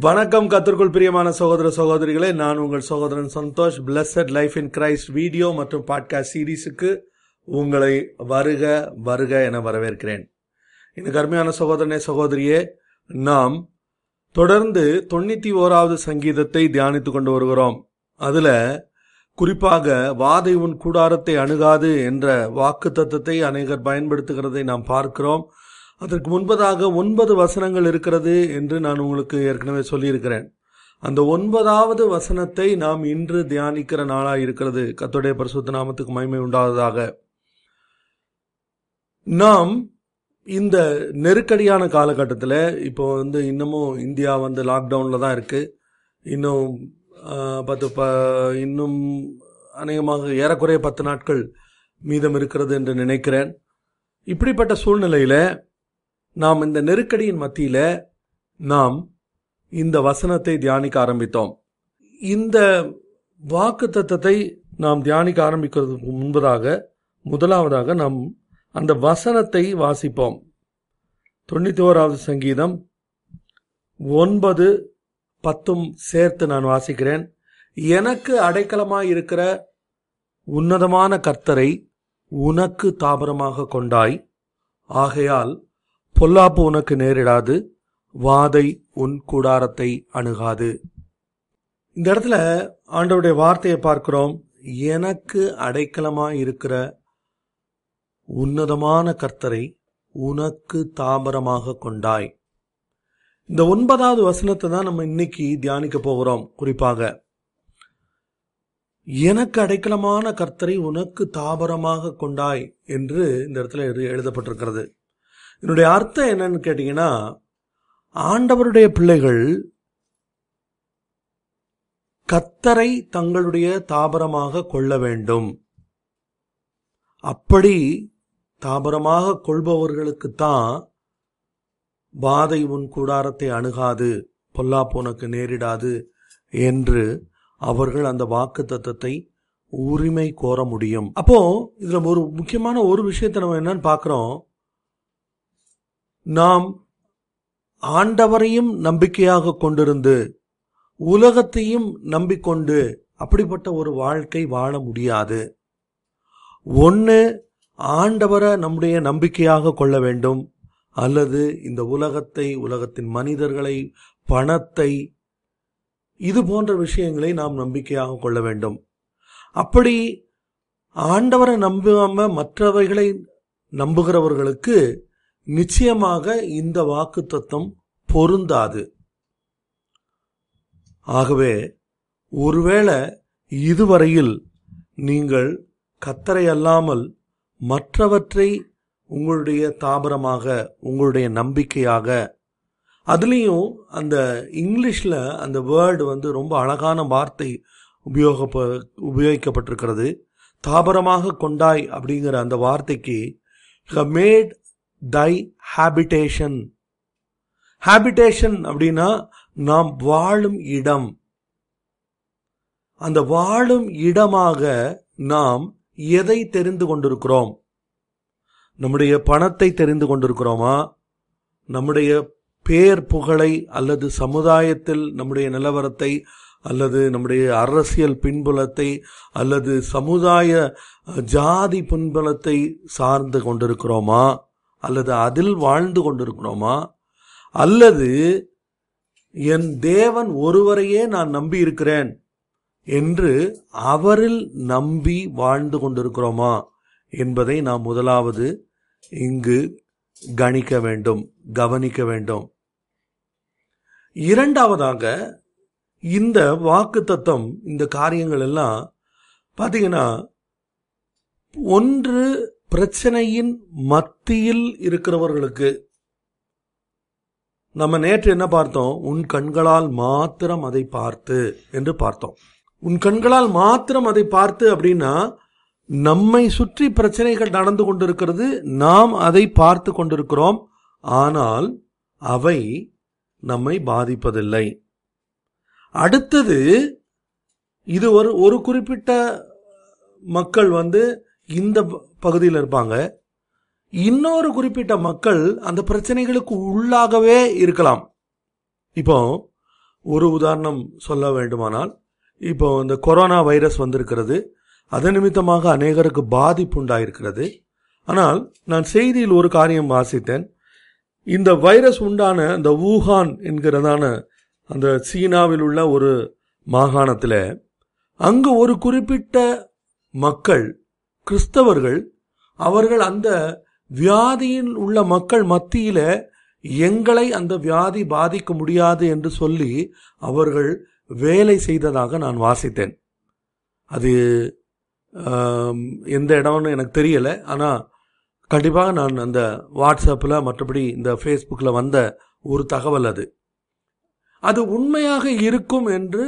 வணக்கம் கத்திற்குள் பிரியமான சகோதர சகோதரிகளே. நான் உங்கள் சகோதரன் Santhosh. Blessed life in Christ video மற்றும் பாட்காஸ்ட் சீரீஸுக்கு உங்களை வருக வருக என வரவேற்கிறேன். எனக்கு அருமையான சகோதரனே சகோதரியே நாம் தொடர்ந்து தொண்ணூத்தி ஓராவது சங்கீதத்தை தியானித்து கொண்டு வருகிறோம். அதுல குறிப்பாக வாதை உன் கூடாரத்தை அணுகாது என்ற வாக்கு தத்துவத்தை அநேகர் பயன்படுத்துகிறதை நாம் பார்க்கிறோம். அதற்கு முன்பதாக ஒன்பது வசனங்கள் இருக்கிறது என்று நான் உங்களுக்கு ஏற்கனவே சொல்லியிருக்கிறேன். அந்த ஒன்பதாவது வசனத்தை நாம் இன்று தியானிக்கிற நாளாக இருக்கிறது. கத்தோடைய பரிசுத்த நாமத்துக்கு மகிமை உண்டாவதாக. நாம் இந்த நெருக்கடியான காலகட்டத்தில் இப்போ வந்து இன்னமும் இந்தியா வந்து லாக்டவுனில் தான் இருக்குது இன்னும் பத்து ப இன்னும் அநேகமாக ஏறக்குறைய பத்து நாட்கள் மீதம் இருக்கிறது என்று நினைக்கிறேன். இப்படிப்பட்ட சூழ்நிலையில் நாம் இந்த நெருக்கடியின் மத்தியில நாம் இந்த வசனத்தை தியானிக்க ஆரம்பித்தோம். இந்த வாக்கு தத்தத்தை நாம் தியானிக்க ஆரம்பிக்கிறதுக்கு முன்பதாக முதலாவதாக நாம் அந்த வசனத்தை வாசிப்போம். தொண்ணூத்தி ஓராவது சங்கீதம் ஒன்பது பத்தும் சேர்த்து நான் வாசிக்கிறேன். எனக்கு அடைக்கலமாய் இருக்கிற உன்னதமான கர்த்தரை உனக்கு தாபரமாக கொண்டாய். ஆகையால் பொல்லாப்பு உனக்கு நேரிடாது வாதை உன் கூடாரத்தை அணுகாது. இந்த இடத்துல ஆண்டவருடைய வார்த்தையை பார்க்கிறோம். எனக்கு அடைக்கலமாய் இருக்கிற உன்னதமான கர்த்தரை உனக்கு தாமரமாக கொண்டாய். இந்த ஒன்பதாவது வசனத்தை தான் நம்ம இன்னைக்கு தியானிக்க போகிறோம் குறிப்பாக. எனக்கு அடைக்கலமான கர்த்தரை உனக்கு தாபரமாக கொண்டாய் என்று இந்த இடத்துல எழுதப்பட்டிருக்கிறது. இதனுடைய அர்த்தம் என்னன்னு கேட்டீங்கன்னா ஆண்டவருடைய பிள்ளைகள் கத்தரை தங்களுடைய தாபரமாக கொள்ள வேண்டும். அப்படி தாபரமாக கொள்பவர்களுக்கு தான் பாதை உன் கூடாரத்தை அணுகாது பொல்லாப்பு நேரிடாது என்று அவர்கள் அந்த வாக்கு தத்தத்தை உரிமை கோர முடியும். அப்போ இதுல ஒரு முக்கியமான ஒரு விஷயத்தை நம்ம என்னன்னு பார்க்குறோம். நாம் ஆண்டவரையும் நம்பிக்கையாக கொண்டிருந்து உலகத்தையும் நம்பிக்கொண்டு அப்படிப்பட்ட ஒரு வாழ்க்கை வாழ முடியாது. ஒன்று ஆண்டவரை நம்முடைய நம்பிக்கையாக கொள்ள வேண்டும். அல்லது இந்த உலகத்தை உலகத்தின் மனிதர்களை பணத்தை இது போன்ற விஷயங்களை நாம் நம்பிக்கையாக கொள்ள வேண்டும். அப்படி ஆண்டவரை நம்பாம மற்றவைகளை நம்புகிறவர்களுக்கு நிச்சயமாக இந்த வாக்கு தத்துவம் பொருந்தாது. ஆகவே ஒருவேளை இதுவரையில் நீங்கள் கத்தரை அல்லாமல் மற்றவற்றை உங்களுடைய தாபரமாக உங்களுடைய நம்பிக்கையாக அதுலேயும் அந்த இங்கிலீஷில் அந்த வேர்டு வந்து ரொம்ப அழகான வார்த்தை உபயோக உபயோகிக்கப்பட்டிருக்கிறது. தாபரமாக கொண்டாய் அப்படிங்கிற அந்த வார்த்தைக்கு மேட் தை ஹாபிடேஷன் ஹாபிடேஷன் அப்படின்னா நாம் வாழும் இடம். அந்த வாழும் இடமாக நாம் எதை தெரிந்து கொண்டிருக்கிறோம்? நம்முடைய பணத்தை தெரிந்து கொண்டிருக்கிறோமா? நம்முடைய பேர் புகழை அல்லது சமுதாயத்தில் நம்முடைய நிலவரத்தை அல்லது நம்முடைய அரசியல் பின்புலத்தை அல்லது சமுதாய ஜாதி பின்புலத்தை சார்ந்து கொண்டிருக்கிறோமா? அல்லது அதில் வாழ்ந்து கொண்டிருக்கிறோமா? அல்லது என் தேவன் ஒருவரையே நான் நம்பி இருக்கிறேன் என்று அவரில் நம்பி வாழ்ந்து கொண்டிருக்கிறோமா? என்பதை நாம் முதலாவது இங்கு கணிக்க வேண்டும் கவனிக்க வேண்டும். இரண்டாவதாக இந்த வாக்கு தத்துவம் இந்த காரியங்கள் எல்லாம் பார்த்தீங்கன்னா ஒன்று பிரச்சனையின் மத்தியில் இருக்கிறவர்களுக்கு நம்ம நேற்று என்ன பார்த்தோம்? உன் கண்களால் மாத்திரம் அதை பார்த்து என்று பார்த்தோம். உன் கண்களால் மாத்திரம் அதை பார்த்து அப்படின்னா நம்மை சுற்றி பிரச்சனைகள் நடந்து கொண்டிருக்கிறது நாம் அதை பார்த்து கொண்டிருக்கிறோம். ஆனால் அவை நம்மை பாதிப்பதில்லை. அடுத்தது இது ஒரு ஒரு குறிப்பிட்ட மக்கள் வந்து இந்த பகுதியில் இருப்பாங்க. இன்னொரு குறிப்பிட்ட மக்கள் அந்த பிரச்சனைகளுக்கு உள்ளாகவே இருக்கலாம். இப்போ ஒரு உதாரணம் சொல்ல வேண்டுமானால் இப்போ இந்த கொரோனா வைரஸ் வந்திருக்கிறது. அதன் நிமித்தமாக அநேகருக்கு பாதிப்பு உண்டாயிருக்கிறது. ஆனால் நான் செய்தியில் ஒரு காரியம் வாசித்தேன். இந்த வைரஸ் உண்டான இந்த வூஹான் என்கிறதான அந்த சீனாவில் உள்ள ஒரு மாகாணத்தில் அங்கு ஒரு குறிப்பிட்ட மக்கள் கிறிஸ்தவர்கள் அவர்கள் அந்த வியாதியில் உள்ள மக்கள் மத்தியில எங்களை அந்த வியாதி பாதிக்க முடியாது என்று சொல்லி அவர்கள் வேலை செய்ததாக நான் வாசித்தேன். அது எந்த இடம்னு எனக்கு தெரியல. ஆனால் கண்டிப்பாக நான் அந்த வாட்ஸ்அப்பில் மற்றபடி இந்த ஃபேஸ்புக்கில் வந்த ஒரு தகவல் அது. அது உண்மையாக இருக்கும் என்று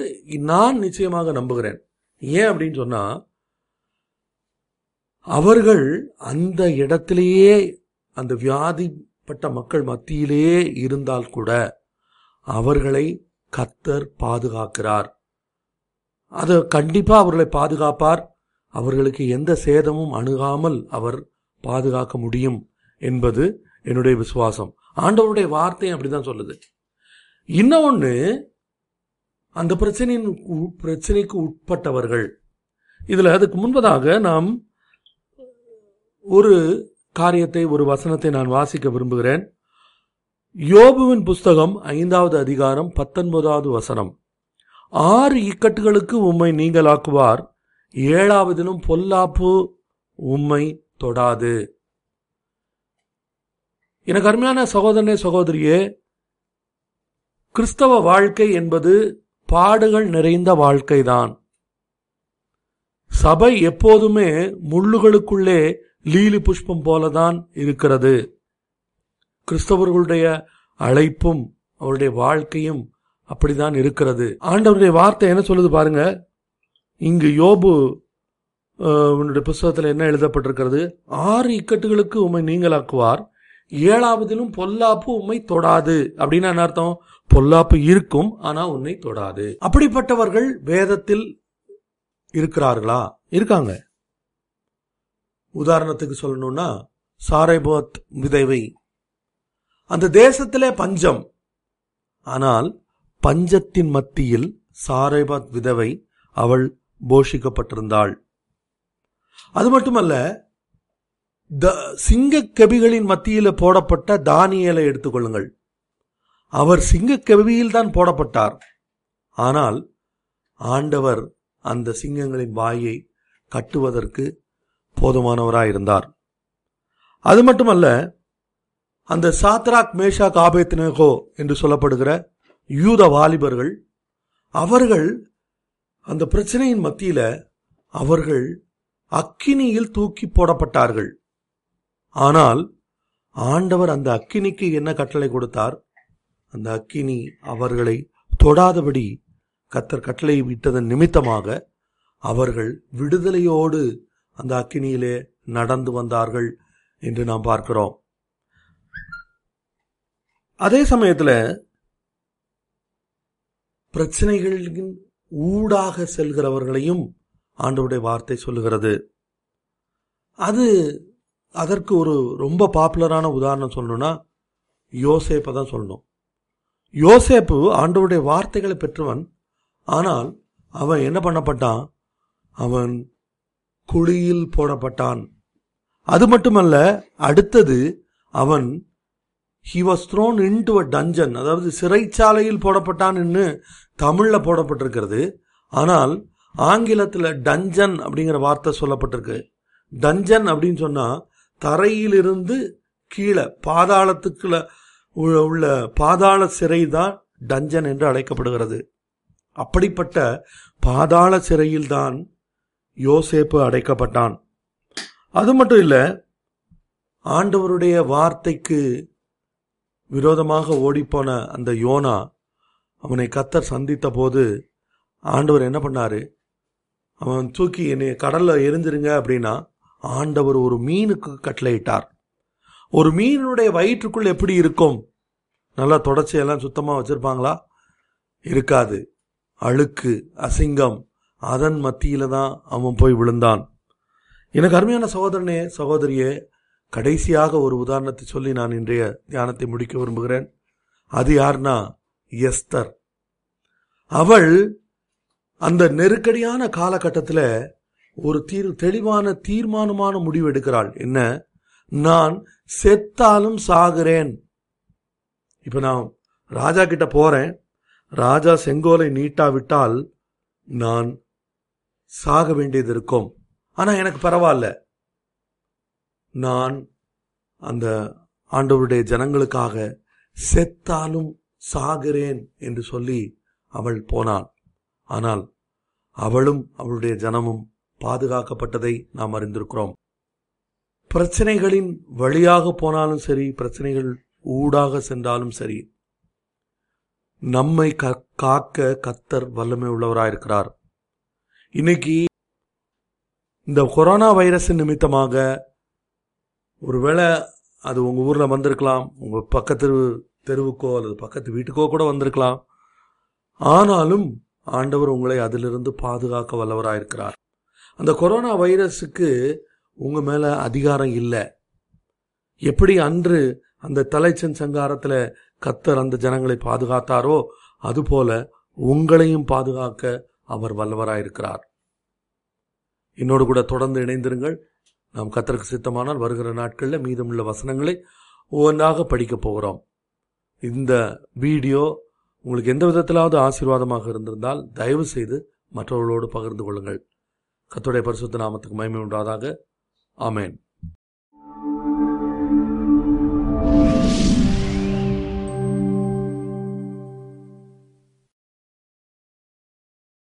நான் நிச்சயமாக நம்புகிறேன். ஏன் அப்படின்னு சொன்னால் அவர்கள் அந்த இடத்திலேயே அந்த வியாதிப்பட்ட மக்கள் மத்தியிலேயே இருந்தால் கூட அவர்களை கத்தர் பாதுகாக்கிறார். அது கண்டிப்பா அவர்களை பாதுகாப்பார். அவர்களுக்கு எந்த சேதமும் அணுகாமல் அவர் பாதுகாக்க முடியும் என்பது என்னுடைய விசுவாசம். ஆண்டவருடைய வார்த்தை அப்படிதான் சொல்லுது. இன்னொன்னு அந்த பிரச்சனையின் பிரச்சனைக்கு உட்பட்டவர்கள். இதுல அதுக்கு முன்பதாக நாம் ஒரு காரியத்தை ஒரு வசனத்தை நான் வாசிக்க விரும்புகிறேன். யோபுவின் புஸ்தகம் ஐந்தாவது அதிகாரம் பத்தொன்பதாவது வசனம். ஆறு இக்கட்டுகளுக்கு உம்மை நீங்களாக்குவார் ஏழாவதிலும் பொல்லாப்பு உம்மை தொடாது. எனக்கு அருமையான சகோதரனே சகோதரியே கிறிஸ்தவ வாழ்க்கை என்பது பாடுகள் நிறைந்த வாழ்க்கைதான். சபை எப்போதுமே முள்ளுகளுக்குள்ளே லீலி புஷ்பம் போலதான் இருக்கிறது. கிறிஸ்தவர்களுடைய அழைப்பும் அவருடைய வாழ்க்கையும் அப்படிதான் இருக்கிறது. ஆண்டவருடைய வார்த்தை என்ன சொல்லுது பாருங்க. இங்கு யோபு உன்னுடைய புஸ்தகத்தில் என்ன எழுதப்பட்டிருக்கிறது? ஆறு இக்கட்டுகளுக்கு உண்மை நீங்களாக்குவார். ஏழாவதிலும் பொல்லாப்பு உண்மை தொடாது. அப்படின்னு என்ன அர்த்தம்? பொல்லாப்பு இருக்கும் ஆனா உன்னை தொடாது. அப்படிப்பட்டவர்கள் வேதத்தில் இருக்கிறார்களா? இருக்காங்க. உதாரணத்துக்கு சொல்லணும்னா சாரைபோத் விதைவை அந்த தேசத்திலே பஞ்சம். ஆனால் பஞ்சத்தின் மத்தியில் சாரைபாத் விதவை அவள் போஷிக்கப்பட்டிருந்தாள். அது மட்டுமல்ல த- சிங்கக் கெபிகளின் மத்தியில் போடப்பட்ட தானியலை எடுத்துக்கொள்ளுங்கள் அவர் சிங்கக் கவியில்தான் போடப்பட்டார். ஆனால் ஆண்டவர் அந்த சிங்கங்களின் வாயை கட்டுவதற்கு போதுமானவராயிருந்தார். அது மட்டுமல்ல அந்த சாத்ராக் மேஷா ஆபேத்னேகோ என்று சொல்லப்படுகிற யூத வாலிபர்கள் அவர்கள் அந்த பிரச்சனையின் மத்தியில அவர்கள் அக்கினியில் தூக்கி போடப்பட்டார்கள். ஆனால் ஆண்டவர் அந்த அக்கினிக்கு என்ன கட்டளை கொடுத்தார்? அந்த அக்கினி அவர்களை தொடாதபடி கத்தர் கட்டளை விட்டதன் நிமித்தமாக அவர்கள் விடுதலையோடு அந்த அக்கினியிலே நடந்து வந்தார்கள் என்று நாம் பார்க்கிறோம். அதே சமயத்தில் பிரச்சனைகளின் ஊடாக செல்கிறவர்களையும் ஆண்டவருடைய வார்த்தை சொல்லுகிறது. அது அதற்கு ஒரு ரொம்ப பாப்புலரான உதாரணம் சொல்லணும்னா யோசேப்பை தான் சொல்லணும். யோசேப்பு ஆண்டவருடைய வார்த்தைகளை பெற்றவன். ஆனால் அவன் என்ன பண்ணப்பட்டான்? அவன் குழியில் போடப்பட்டான். அது மட்டுமல்ல அடுத்தது அவன் he was thrown into a dungeon அதாவது சிறைச்சாலையில் போடப்பட்டான்னு தமிழில் போடப்பட்டிருக்கிறது. ஆனால் ஆங்கிலத்தில் டஞ்சன் அப்படிங்கிற வார்த்தை சொல்லப்பட்டிருக்கு. டஞ்சன் அப்படின்னு சொன்னால் தரையிலிருந்து கீழே பாதாளத்துக்குள்ள உள்ள பாதாள சிறை தான் டஞ்சன் என்று அழைக்கப்படுகிறது. அப்படிப்பட்ட பாதாள சிறையில்தான் யோசேப்பு அடைக்கப்பட்டான். அது மட்டும் இல்ல ஆண்டவருடைய வார்த்தைக்கு விரோதமாக ஓடிப்போன அந்த யோனா அவனை கத்தர் சந்தித்த போது ஆண்டவர் என்ன பண்ணாரு? அவன் தூக்கி என்னை கடல்ல எரிஞ்சிருங்க அப்படின்னா ஆண்டவர் ஒரு மீனுக்கு கட்டளையிட்டார். ஒரு மீனுடைய வயிற்றுக்குள் எப்படி இருக்கும்? நல்லா தொடச்சி எல்லாம் சுத்தமா வச்சிருப்பாங்களா? இருக்காது. அழுக்கு அசிங்கம் அதன் மத்தியில தான் அவன் போய் விழுந்தான். எனக்கு அருமையான சகோதரனே சகோதரியே கடைசியாக ஒரு உதாரணத்தை சொல்லி நான் இன்றைய தியானத்தை முடிக்க விரும்புகிறேன். அது யாருன்னா எஸ்தர். அவள் அந்த நெருக்கடியான காலகட்டத்தில் ஒரு தீர் தெளிவான தீர்மானமான முடிவு எடுக்கிறாள். என்ன? நான் செத்தாலும் சாகிறேன். இப்ப நான் ராஜா கிட்ட போறேன். ராஜா செங்கோலை நீட்டாவிட்டால் நான் சாக வேண்டியது இருக்கும். ஆனா எனக்கு பரவாயில்ல. நான் அந்த ஆண்டவருடைய ஜனங்களுக்காக செத்தாலும் சாகிறேன் என்று சொல்லி அவள் போனாள். ஆனால் அவளும் அவளுடைய ஜனமும் பாதுகாக்கப்பட்டதை நாம் அறிந்திருக்கிறோம். பிரச்சனைகளின் வழியாக போனாலும் சரி பிரச்சனைகள் ஊடாக சென்றாலும் சரி நம்மை க- காக்க கத்தர் வல்லமை உள்ளவராயிருக்கிறார். இன்னைக்கு இந்த கொரோனா வைரஸ் நிமித்தமாக ஒருவேளை அது உங்கள் ஊரில் வந்திருக்கலாம் உங்கள் பக்கத்து தெருவுக்கோ அல்லது பக்கத்து வீட்டுக்கோ கூட வந்திருக்கலாம். ஆனாலும் ஆண்டவர் உங்களை அதிலிருந்து பாதுகாக்க வல்லவராயிருக்கிறார். அந்த கொரோனா வைரஸுக்கு உங்கள் மேலே அதிகாரம் இல்லை. எப்படி அன்று அந்த தலைச்சன் சங்காரத்தில் கத்தர் அந்த ஜனங்களை பாதுகாத்தாரோ அதுபோல உங்களையும் பாதுகாக்க அவர் வல்லவராயிருக்கிறார். என்னோடு கூட தொடர்ந்து இணைந்திருங்கள். நாம் கத்தருக்கு சித்தமானால் வருகிற நாட்களில் மீதமுள்ள வசனங்களை ஒவ்வொன்றாக படிக்கப் போகிறோம். இந்த வீடியோ உங்களுக்கு எந்த விதத்திலாவது ஆசீர்வாதமாக இருந்திருந்தால் தயவு செய்து மற்றவர்களோடு பகிர்ந்து கொள்ளுங்கள். கத்துடைய பரிசுத்த நாமத்துக்கு மகிமை உண்டாதாக. ஆமேன்.